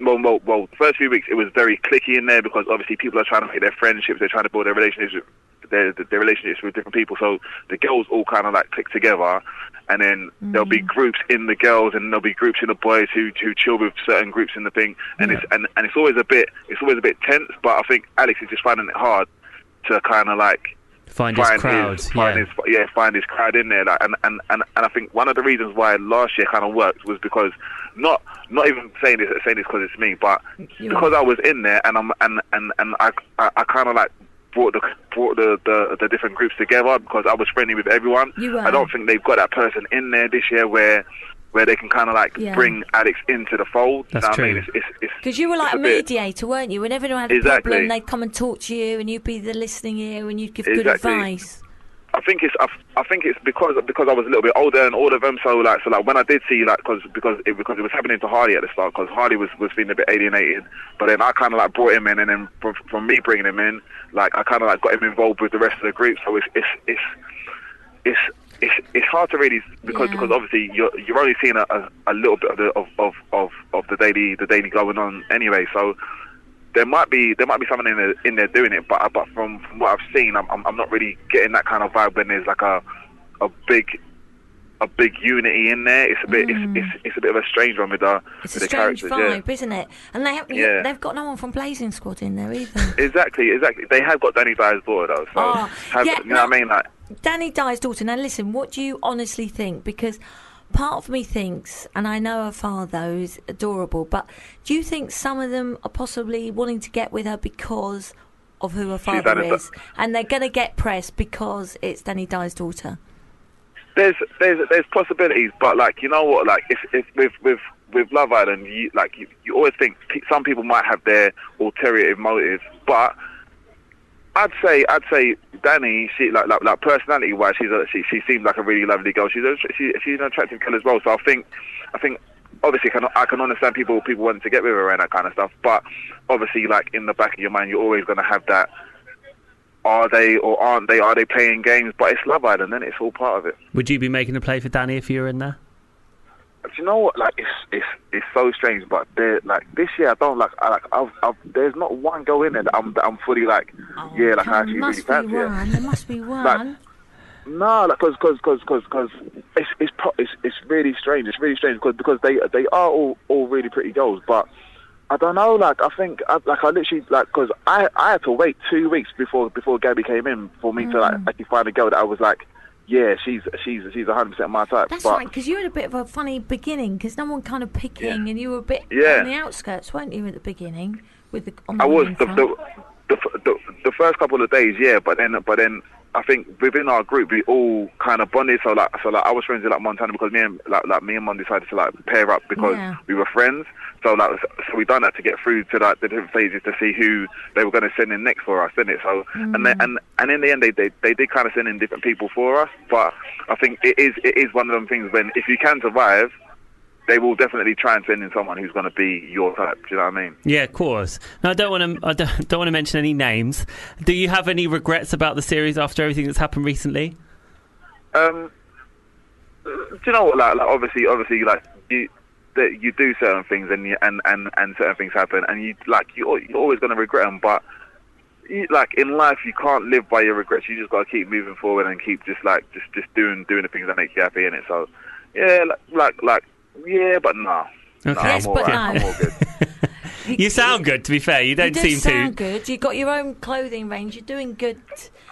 Well, well, well, the first few weeks it was very clicky in there because obviously people are trying to make their friendships, they're trying to build their relationships, their, their relationships with different people. So the girls all kind of like click together, and then there'll be groups in the girls, and there'll be groups in the boys who who chill with certain groups in the thing, and it's and, and it's always a bit, it's always a bit tense. But I think Alex is just finding it hard to kind of like Find his crowd. his, find yeah. his, yeah, find his crowd in there. Like, and, and, and, and I think one of the reasons why last year kind of worked was because not not even saying this saying this because it's me, but You because I was in there and I'm and and and I I, I kind of like brought the brought the, the the different groups together because I was friendly with everyone. You were. I don't think they've got that person in there this year where. Where they can kind of like Yeah. bring addicts into the fold. That's you know what I mean? true. It's, it's, it's, Because you were like it's a bit- mediator, weren't you? Whenever everyone had a Exactly. problem, they'd come and talk to you, and you'd be the listening ear, and you'd give good advice. I think it's I, I think it's because because I was a little bit older and all of them. So like so like when I did see like cause, because it because it was happening to Hardy at the start because Hardy was was feeling a bit alienated. But then I kind of like brought him in and then from, from me bringing him in, like I kind of like got him involved with the rest of the group. So it's it's it's it's it's, hard to really because Yeah. because obviously you're you're only seeing a, a, a little bit of the of, of, of, of the daily the daily going on anyway. So there might be there might be someone in there, in there doing it, but but from, from what I've seen, I'm, I'm I'm not really getting that kind of vibe when there's like a a big a big unity in there. It's a bit it's, mm. it's it's a bit of a strange one with the It's with a the strange characters. vibe, isn't it? And they have, Yeah. they've got no one from Blazing Squad in there either. [laughs] Exactly, exactly. They have got Danny Dyer's daughter though, so Oh, have, yeah, you know what. I mean? Like Danny Dyer's daughter. Now, listen, what do you honestly think? Because part of me thinks, and I know her father is adorable, but do you think some of them are possibly wanting to get with her because of who her father is, and they're going to get press because it's Danny Dyer's daughter? there's there's there's possibilities, but like you know what, like if if with with with Love Island, you like you, you always think some people might have their ulterior motives, but I'd say I'd say Danny, she like like, like personality wise, she's a, she she seems like a really lovely girl. She's a, she, she's an attractive girl as well. So I think I think obviously can, I can understand people people wanting to get with her and that kind of stuff, but obviously like in the back of your mind, you're always going to have that. Are they or aren't they? Are they playing games? But it's Love Island, and it's all part of it. Would you be making a play for Dani if you were in there? Do you know what? Like it's it's it's so strange, but there like this year I don't like I like I've, I've there's not one girl in there that I'm that I'm fully like yeah like I There actually really must be fancy one. There must be [laughs] one. No, like because because because because because it's it's pro- it's it's really strange. It's really strange because because they they are all all really pretty girls, but I don't know. Like I think I, like I literally like because I I had to wait two weeks before before Gabby came in for me to like Mm. actually find a girl that I was like yeah she's she's she's 100 percent my type. That's but right, because you had a bit of a funny beginning, because no one kind of picking, and you were a bit Yeah. on the outskirts, weren't you, at the beginning? With the, on the I was the, the the the the first couple of days, yeah, but then but then I think within our group we all kind of bonded. So like so like I was friends with like Montana because me and like like me and Mon decided to like pair up because Yeah. we were friends. So like so we done that to get through to like the different phases to see who they were going to send in next for us, didn't it? So and then, mm. and and in the end they, they they did kind of send in different people for us. But I think it is it is one of them things when if you can survive. They will definitely try and send in someone who's going to be your type. Do you know what I mean? Yeah, of course. Now, I don't want to. I don't, don't want to mention any names. Do you have any regrets about the series after everything that's happened recently? Um, do you know what? Like, like obviously, obviously, like you, that you do certain things and you, and and and certain things happen, and you like you you're always going to regret them. But you, like in life, you can't live by your regrets. You just got to keep moving forward and keep just like just just doing doing the things that make you happy in it. So yeah, like like, like yeah, but no. Okay. No, Yes, I'm but alright. no. I'm all good. [laughs] You sound good, to be fair. You You don't you do seem sound to. good. You've got your own clothing range. You're doing good.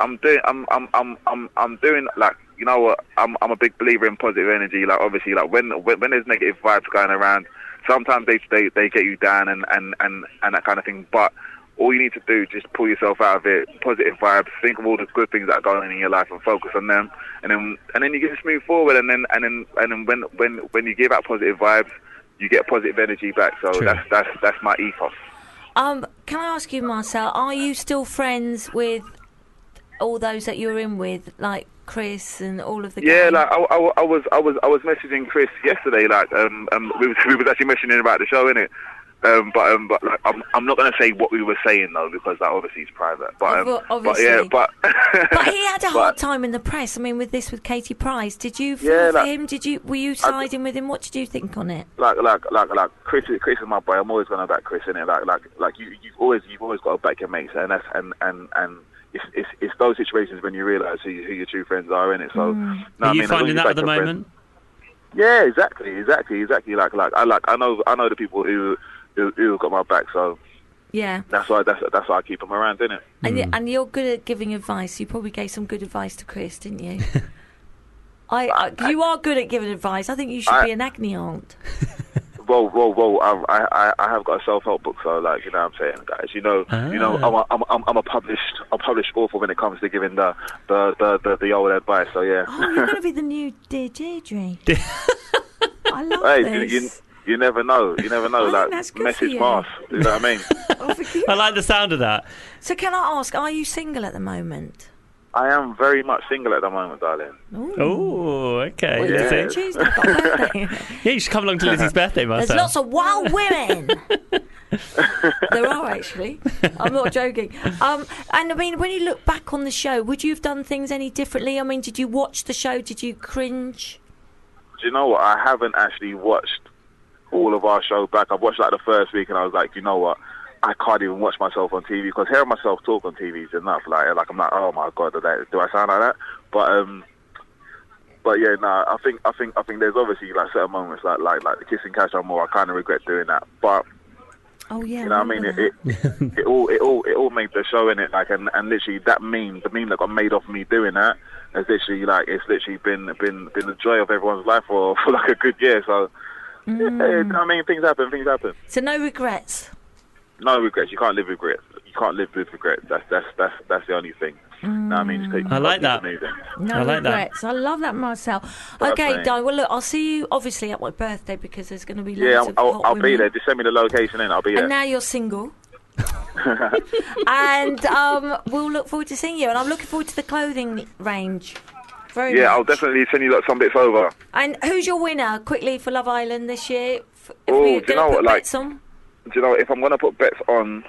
I'm doing. I'm. I'm. I'm. I'm. I'm doing like. You know what? I'm. I'm a big believer in positive energy. Like obviously, like when when, when there's negative vibes going around, sometimes they they they get you down and and and and that kind of thing. But all you need to do is just pull yourself out of it. Positive vibes. Think of all the good things that are going on in your life and focus on them. And then and then you can just move forward. And then and then and then when when when you give out positive vibes, you get positive energy back. So True. that's that's that's my ethos. Um, can I ask you, Marcel, are you still friends with all those that you're in with, like Chris and all of the Yeah, gang? like I, I, I was, I was, I was messaging Chris yesterday. Like, um, um we was, [laughs] we was actually mentioning about the show, innit? Um, but um, but like, I'm, I'm not gonna say what we were saying though because that obviously is private. But um, Obvi- but yeah, obviously. but [laughs] But he had a hard but- time in the press. I mean, with this with Katie Price, did you feel Yeah, for like- him? Did you were you siding with him? What did you think on it? like like like like Chris is Chris is my boy. I'm always gonna back Chris in it. Like like like you you've always you've always got to back your mates, and that's and and and. It's, it's, it's those situations when you realise who, who your true friends are in it. So, no, Mm. I Are you mean, finding that at the your friends- moment? Yeah, exactly, exactly, exactly. Like like I like I know I know the people who who, who got my back. So Yeah, that's why that's that's why I keep them around, innit? and, Hmm. y and you're good at giving advice. You probably gave some good advice to Chris, didn't you? [laughs] I, I you are good at giving advice. I think you should I- be an agony aunt. Whoa, whoa, whoa! I, I, I have got a self-help book, so like you know, what I'm saying, guys, you know, you know, Ah. I'm a, I'm, I'm, I'm a published, a published author when it comes to giving the, the, the, the, the old advice. So yeah. Oh, you're going to be the [laughs] new Dear Deidre. [laughs] I love hey, this. you, you never know. You never know. I [laughs] think like that's message you. pass. You know what I mean? [laughs] Oh, I like the sound of that. So can I ask, are you single at the moment? I am very much single at the moment, darling. Oh, okay. Well, Yeah. it's Tuesday, I've got a birthday. yeah, you should come along to Lizzie's [laughs] birthday, There's lots of wild women. there are actually. I'm not joking. Um, and I mean, when you look back on the show, would you have done things any differently? I mean, did you watch the show? Did you cringe? Do you know what? I haven't actually watched all of our show back. I've watched like the first week, and I was like, you know what? I can't even watch myself on TV because hearing myself talk on TV is enough. Like, like I'm like, oh my god, do I, do I sound like that? But um, but yeah, no, I think I think I think there's obviously like certain moments like like like the kissing catch on more. I kind of regret doing that, but Oh yeah, you know what I mean? It, it, it all it all it all made the show in it like and, and literally that meme the meme that got made off me doing that has literally like it's literally been been been the joy of everyone's life for, [laughs] for like a good year. So Mm. yeah, I mean things happen, things happen. So no regrets. No regrets. You can't live with regrets. You can't live with regrets. That's that's that's that's the only thing. No, I mean, just I like that. it. No I like that. regrets. I love that, Marcel. Well, okay. Di. Well, look, I'll see you obviously at my birthday because there's going to be loads Yeah, I'll, of I'll, hot I'll be there. Just send me the location in. I'll be there. And now you're single. [laughs] and um, we'll look forward to seeing you. And I'm looking forward to the clothing range. Very yeah, I'll definitely send you like, some bits over. And who's your winner quickly for Love Island this year? If Oh, we're do you know what, like- Do you know, if I'm going to put bets on,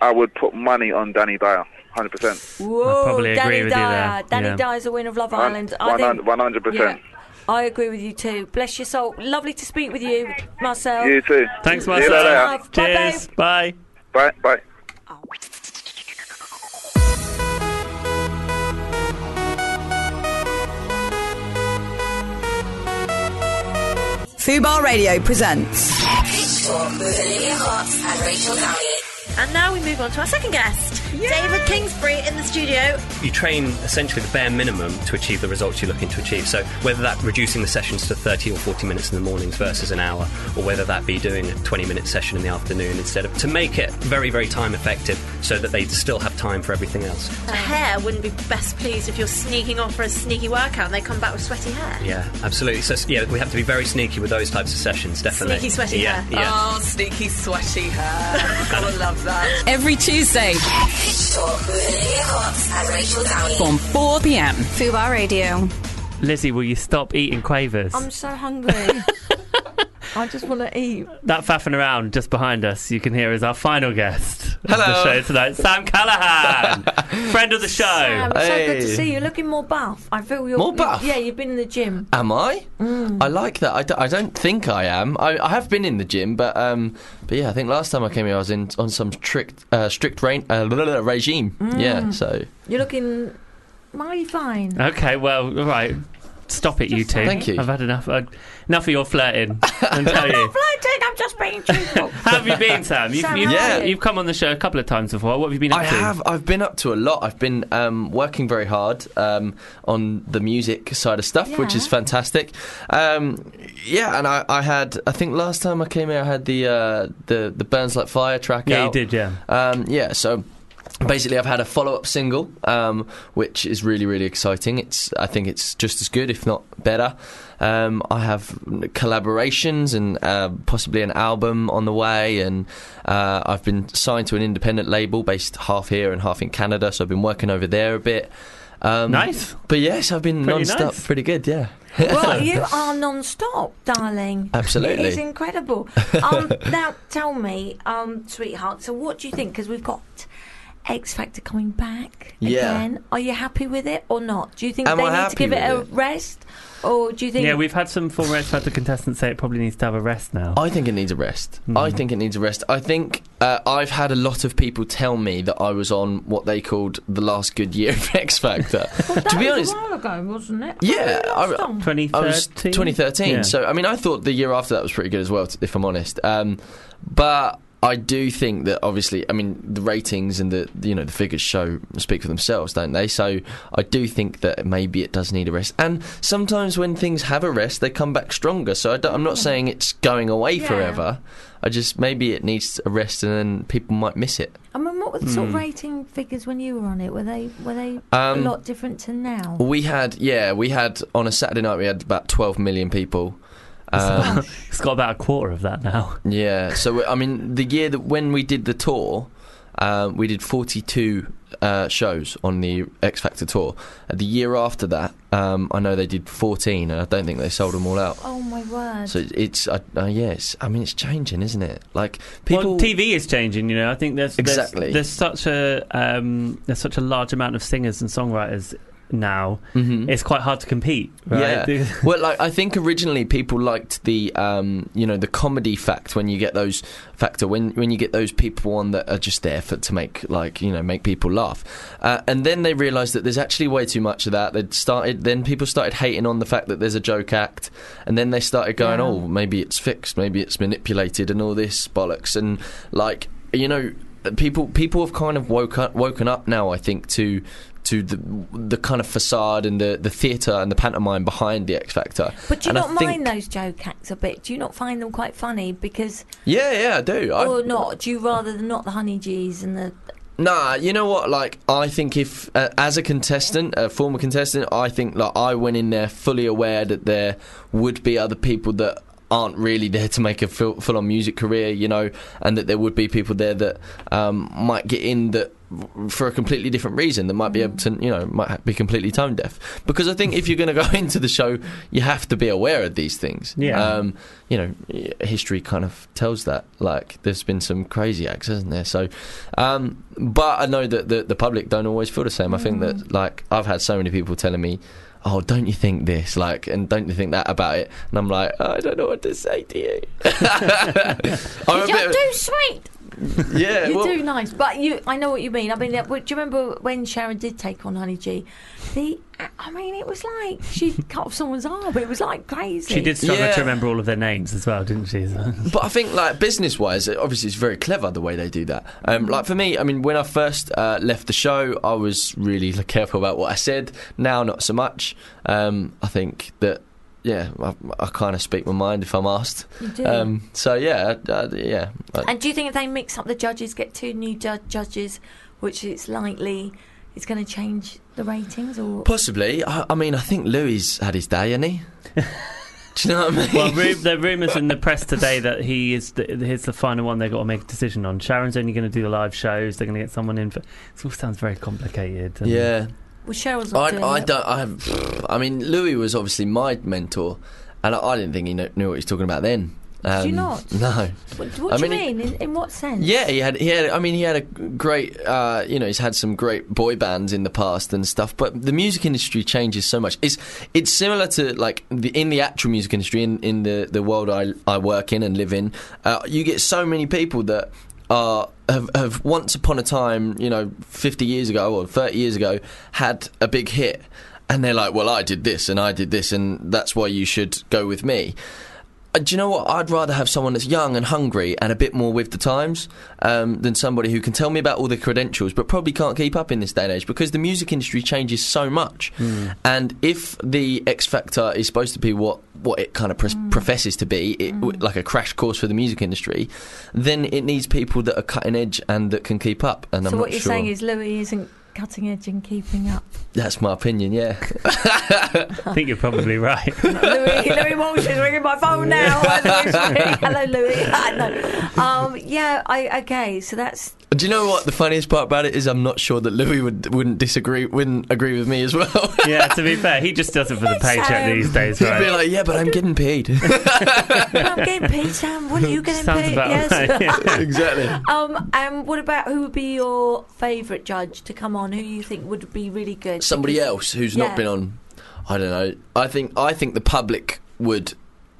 I would put money on Dani Dyer, 100%. Whoa, Dani Dyer. Dani yeah. Dyer's a winner of Love One- Island. I think, 100%. yeah, I agree with you too. Bless your soul. Lovely to speak with you, Marcel. You too. Thanks, Marcel. later. Love. Bye, Cheers. Bye. Bye, bye. Oh. Fubar Radio presents Talk with Olivia Hart and Rachel Downey. And now we move on to our second guest, David Kingsbury in the studio. You train essentially the bare minimum to achieve the results you're looking to achieve. So whether that reducing the sessions to 30 or 40 minutes in the mornings versus an hour, or whether that be doing a 20 minute session in the afternoon instead of to make it very, very time effective so that they still have time for everything else. The hair wouldn't be best pleased if you're sneaking off for a sneaky workout and they come back with sweaty hair. Yeah, absolutely. So yeah, we have to be very sneaky with those types of sessions, definitely. Sneaky, sweaty yeah, hair. Yeah. Oh, sneaky, sweaty hair. [laughs] Gotta love that. Every Tuesday Pitch Talk with Olivia Hart and Rachel Downey. from 4 pm. Fubar Radio. Lizzie, will you stop eating quavers? I'm so hungry. [laughs] I just want to eat. that faffing around just behind us, you can hear is our final guest of Hello. the show tonight, Sam Callahan, [laughs] friend of the show. Sam, it's so good to see you. You're looking more buff. I feel you're More buff? Yeah, you've been in the gym. Am I? Mm. I like that. I, d- I don't think I am. I, I have been in the gym, but um, but yeah, I think last time I came here, I was in on some strict uh, strict rain, uh, blah, blah, blah, regime. Mm. Yeah, so You're looking mighty fine. Okay, well, all right. Stop it, you two. Thank you. I've had enough. Uh, enough of your flirting. [laughs] I tell I'm you. not flirting. I'm just being truthful. [laughs] How have you been, Sam? You've, Sam, you've, how are you? you've come on the show a couple of times before. What have you been up I to? have. I've been up to a lot. I've been um, working very hard um, on the music side of stuff, which is fantastic. Um, yeah, and I, I had. I think last time I came here, I had the uh, the the Burns Like Fire track Yeah, you out. did, yeah. Um, yeah, so basically, I've had a follow-up single, um, which is really, really exciting. It's, I think, it's just as good, if not better. Um, I have collaborations and uh, possibly an album on the way, and uh, I've been signed to an independent label based half here and half in Canada. So I've been working over there a bit. Um, Nice. but yes, I've been Pretty non-stop, nice. pretty good. Yeah, well, [laughs] you are non-stop, darling. Absolutely. It is incredible. [laughs] Um, now, tell me, um, sweetheart. So, what do you think? Because we've got X Factor coming back Yeah. again. Are you happy with it or not? Do you think Am they I need to give it a it? rest, or do you think? Yeah, we've had some former X Factor contestants say it probably needs to have a rest now. I think it needs a rest. Hmm. I think it needs a rest. I think uh, I've had a lot of people tell me that I was on what they called the last good year of X Factor. [laughs] Well, that to be was honest, a while ago, wasn't it? Yeah, When were you last I- 2013? I was 2013. Yeah. So I mean, I thought the year after that was pretty good as well, if I'm honest. Um, but I do think that obviously, I mean, the ratings and the you know the figures show speak for themselves, don't they? So I do think that maybe it does need a rest. And sometimes when things have a rest, they come back stronger. So I am not saying it's going away Yeah. forever. I just maybe it needs a rest, and then people might miss it. I mean, what were the sort of Hmm. rating figures when you were on it? Were they were they um, a lot different to now? We had, yeah, we had on a Saturday night we had about 12 million people. Um, [laughs] it's got about a quarter of that now. [laughs] Yeah. So I mean, the year that when we did the tour, um, we did 42 uh, shows on the X Factor tour. Uh, the year after that, um, I know they did 14, and I don't think they sold them all out. Oh my word! So it's, uh, uh, yes, I mean it's changing, isn't it? Like people, Well, TV is changing. You know, I think there's there's- Exactly. there's, such a um, there's such a large amount of singers and songwriters now. Mhm. It's quite hard to compete. Right? Yeah. [laughs] well, like I think originally people liked the um, you know the comedy fact when you get those factor when when you get those people on that are just there for to make like you know make people laugh, uh, and then they realised that there's actually way too much of that. They started then people started hating on the fact that there's a joke act, and then they started going, Yeah. oh maybe it's fixed, maybe it's manipulated, and all this bollocks, and like you know people people have kind of woke up, woken up now. I think to to the the kind of facade and the the theatre and the pantomime behind the X Factor. But do you And I not think- mind those joke acts a bit? Do you not find them quite funny? Because Yeah, yeah, I do. I, or not? Do you rather than not the honey G's and the Nah, you know what? Like, I think if uh, as a contestant, a former contestant, I think like I went in there fully aware that there would be other people that aren't really there to make a full, full-on music career, you know, and that there would be people there that um, might get in that for a completely different reason that might be able to, you know, might be completely tone deaf. Because I think if you're going to go [laughs] into the show, you have to be aware of these things. Yeah. Um, you know, history kind of tells that. Like, there's been some crazy acts, hasn't there? So, um, but I know that the, the public don't always feel the same. I think that, like, I've had so many people telling me, oh, don't you think this? Like, and don't you think that about it? And I'm like, I don't know what to say to you. [laughs] I'm a you bit of- do sweet. [laughs] yeah, you well- do nice, but you. I know what you mean. I mean, do you remember when Sharon did take on Honey G? The, I mean, it was like she cut off someone's arm. But it was like crazy. She did struggle Yeah. to remember all of their names as well, didn't she? [laughs] But I think, like business wise, obviously it's very clever the way they do that. Um, like for me, I mean, when I first uh, left the show, I was really careful about what I said. Now, not so much. Um, I think that. Yeah, I, I kind of speak my mind if I'm asked. You do. Um, so yeah, uh, yeah. And do you think if they mix up the judges, get two new ju- judges, which it's likely it's going to change the ratings? Or Possibly. I, I mean, I think Louis had his day, hasn't he? [laughs] Do you know what I mean? well, ru- there are rumours in the press today that he is the, he's the final one they've got to make a decision on. Sharon's only going to do the live shows. They're going to get someone in. For, it all sounds very complicated. and- yeah. Well, Cheryl's I, doing I it. don't. I, I mean, Louis was obviously my mentor, and I, I didn't think he knew, knew what he was talking about then. Did you Um, not? [laughs] No. What, what I do you mean, mean? In, in what sense? Yeah, he had. He had. I mean, he had a great. Uh, you know, he's had some great boy bands in the past and stuff. But the music industry changes so much. It's it's similar to like the, in the actual music industry in, in the the world I I work in and live in. Uh, you get so many people that are have, have once upon a time, you know, 50 years ago or 30 years ago, had a big hit. And they're like, well, I did this and I did this, and that's why you should go with me. Uh, do you know what? I'd rather have someone that's young and hungry and a bit more with the times um, than somebody who can tell me about all the credentials but probably can't keep up in this day and age because the music industry changes so much. And if the X Factor is supposed to be what, what it kind of pres- professes to be, it, w- like a crash course for the music industry, then it needs people that are cutting edge and that can keep up. And So I'm what not you're sure. saying is Louis isn't cutting edge and keeping up. That's my opinion, yeah. [laughs] I think you're probably right. [laughs] Louis, Louis Walsh is ringing my phone now. [laughs] Hello, Louis. no. um, yeah, I okay. So that's Do you know what the funniest part about it is? I'm not sure that Louis would wouldn't disagree, wouldn't agree with me as well. yeah, to be fair, he just does it for the paycheck um, these days, He'd be like, "Yeah, but I'm getting paid." I'm getting paid, Sam. What are you getting Sounds paid? about yes. right, yeah. exactly. Um, and what about who would be your favourite judge to come on? Who you think would be really good? Somebody else who's Yeah. not been on. I don't know. I think I think the public would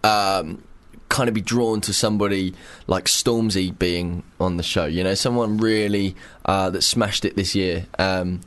um, kind of be drawn to somebody like Stormzy being on the show. You know, someone really uh, that smashed it this year. Um,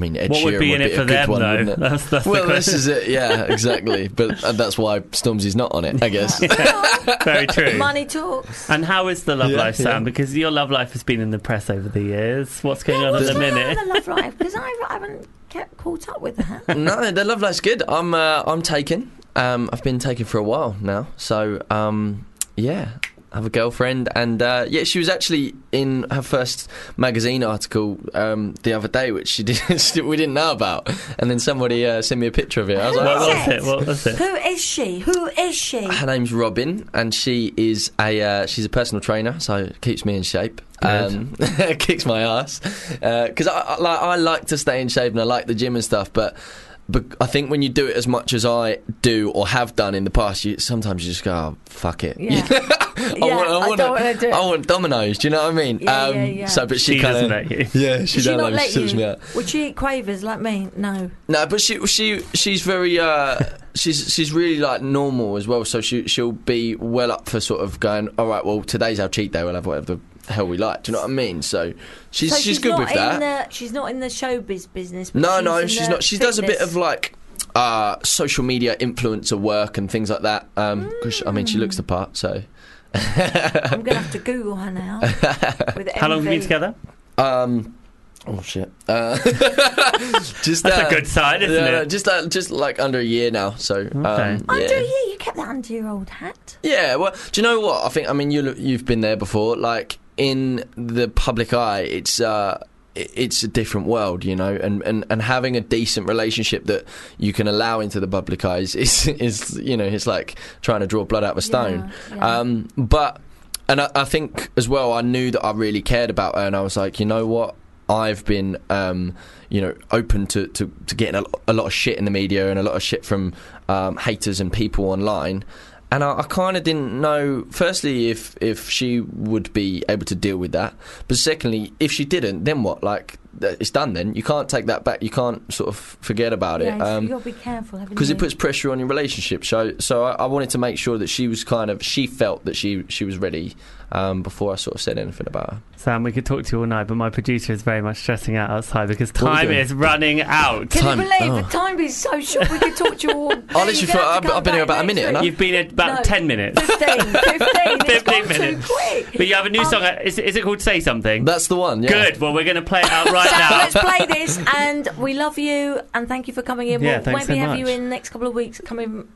mean, Ed What Sheeran would be in a it for good them, one, though? wouldn't it? [laughs] That's- that's the well, this is it. Yeah, exactly. but uh, that's why Stormzy's not on it, I guess. [laughs] [laughs] Very true. Money talks. And how is the love Yeah, life, Sam? yeah. Because your love life has been in the press over the years. What's going on at the going on minute? in the love life? Because I, I haven't kept caught up with that. no, the love life's good. I'm uh, I'm taken. Um, I've been taken for a while now, so um, yeah, I have a girlfriend, and uh, yeah, she was actually in her first magazine article um, the other day, which she [laughs] did we didn't know about, and then somebody uh, sent me a picture of it. I was Who like, What is was it? What was it? Who is she? Who is she? her name's Robin, and she is a uh, she's a personal trainer, so keeps me in shape. Um, [laughs] kicks my ass because I, I, like, I like to stay in shape and I like the gym and stuff, but. But I think when you do it as much as I do or have done in the past, you sometimes you just go, oh, "Fuck it." Yeah. [laughs] I Yeah, want, I I want, don't wanna do it. I want Dominoes. Do you know what I mean? Um, Yeah, yeah, yeah. So, but she, She kind doesn't of, let you. yeah, she Does she don't let She you? me out. Would she eat quavers like me? No. No, but she she she's very uh, she's she's really like normal as well. So she she'll be well up for sort of going. All right, well today's our cheat day. We'll have whatever the hell we like. Do you know what I mean? So she's so she's, good with that. The, she's not in the showbiz business. But no, she's no, in she's the not. She does a bit of like uh, social media influencer work and things like that. Um 'cause I mean, she looks the part. So I'm gonna have to [laughs] Google her now. with How long have you been together? um. Oh shit! Uh, [laughs] just That's uh, a good sign, isn't yeah, it? just uh, just like under a year now. So um, Under yeah. a year, you kept that under your old hat. Yeah, well, do you know what? I think, I mean, you, you've been there before. Like, in the public eye, it's, uh, it's a different world, you know, and, and, and having a decent relationship that you can allow into the public eyes [laughs] is, is you know, it's like trying to draw blood out of a stone. Yeah, yeah. Um, but, and I, I think as well, I knew that I really cared about her, and I was like, you know what? I've been, um, you know, open to, to, to getting a, a lot of shit in the media and a lot of shit from um, haters and people online. And I, I kind of didn't know, firstly, if if she would be able to deal with that. But secondly, if she didn't, then what? Like, it's done then. You can't take that back. You can't sort of forget about Yeah, it. so Um, you've got to be careful. because it puts pressure on your relationship. So, so I, I wanted to make sure that she was kind of she felt that she she was ready um, before I sort of said anything about her. Sam, we could talk to you all night, but my producer is very much stressing out outside because What are we time is running out. Can Time- you believe oh. the time is so short? We could talk to you all. day. I literally You're thought gonna have I've- I've been here about a minute, week. haven't I? You've been at about No. 10 minutes. 15, 15. [laughs] 15 minutes. too quick. But you have a new Um, song. uh, Is, is it called Say Something? That's the one. Yeah. Good. Well, we're going to play it out right [laughs] So now. let's play this, and we love you, and thank you for coming in. Yeah, we'll thanks maybe so have you in the next couple of weeks. coming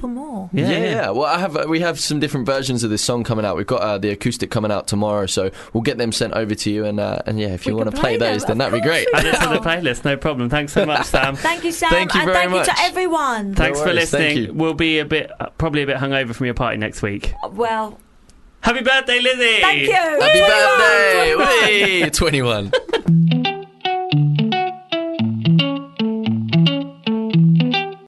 for more. Yeah, Yeah, yeah. yeah. Well, I have. uh, We have some different versions of this song coming out. We've got uh, the acoustic coming out tomorrow, so we'll get them sent over to you. And uh, and yeah, if you want to play, play those, then that'd be great. we Add it to the playlist. No problem. Thanks so much, Sam. [laughs] Thank you, Sam, Thank you and very thank much. you to everyone. Thanks for worries, thank listening. We'll be a bit, uh, probably a bit hungover from your party next week. Well, Happy birthday, Lizzie! thank you. Happy 21, birthday! 21. Whee! [laughs] 21.